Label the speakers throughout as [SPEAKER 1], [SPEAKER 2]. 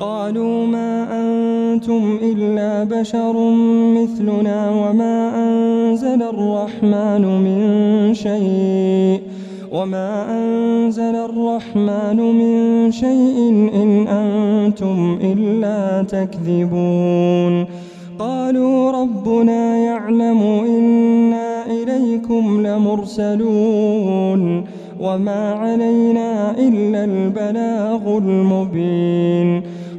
[SPEAKER 1] قالوا ما أنتم إلا بشر مثلنا وما أنزل الرحمن من شيء وما أنزل الرحمن من شيء إن أنتم إلا تكذبون قالوا ربنا يعلم إنا إليكم لمرسلون وما علينا إلا البلاغ المبين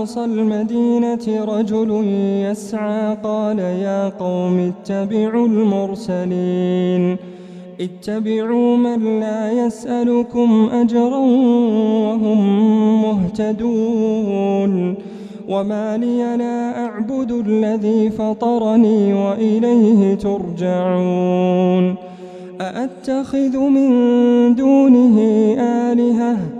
[SPEAKER 1] أقصى المدينة رجل يسعى قال يا قوم اتبعوا المرسلين اتبعوا من لا يسألكم أجرا وهم مهتدون وما لي لا أعبد الذي فطرني وإليه ترجعون أأتخذ من دونه آلهةً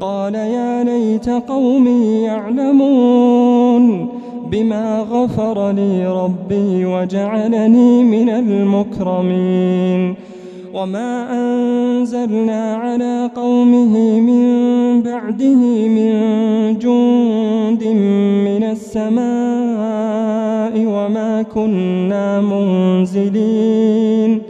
[SPEAKER 1] قال يا ليت قومي يعلمون بما غفر لي ربي وجعلني من المكرمين وما أنزلنا على قومه من بعده من جند من السماء وما كنا منزلين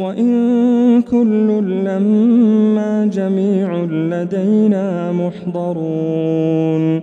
[SPEAKER 1] وإن كل لما جميع لدينا محضرون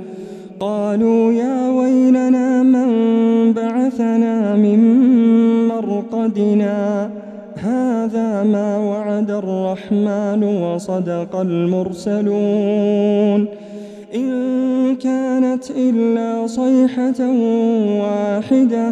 [SPEAKER 1] قالوا يا ويلنا من بعثنا من مرقدنا هذا ما وعد الرحمن وصدق المرسلون إن كانت إلا صيحة واحدة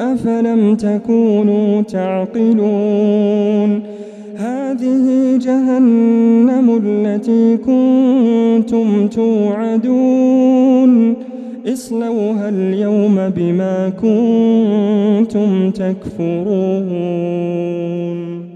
[SPEAKER 1] أفلم تكونوا تعقلون هذه جهنم التي كنتم توعدون اصلوها اليوم بما كنتم تكفرون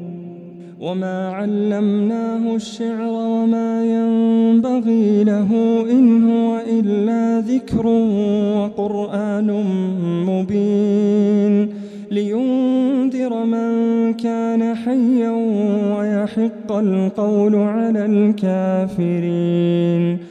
[SPEAKER 1] وما علمناه الشعر وما ينبغي له إن هو إلا ذكر وقرآن مبين لينذر من كان حيا ويحق القول على الكافرين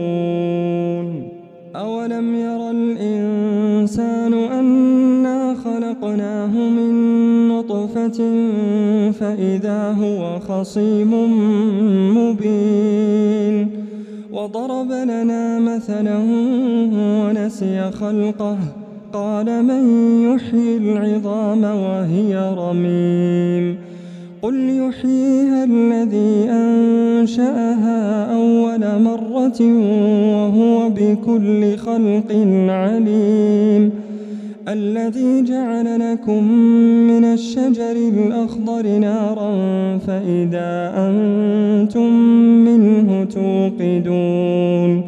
[SPEAKER 1] فإذا هو خصيم مبين وضرب لنا مثلا ونسي خلقه قال من يحيي العظام وهي رميم قل يحييها الذي أنشأها أول مرة وهو بكل خلق عليم الذي جعل لكم من الشجر الأخضر نارا فإذا أنتم منه توقدون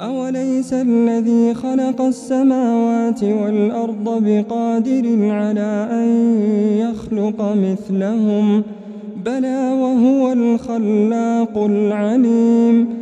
[SPEAKER 1] أوليس الذي خلق السماوات والأرض بقادر على أن يخلق مثلهم بلى وهو الخلاق العليم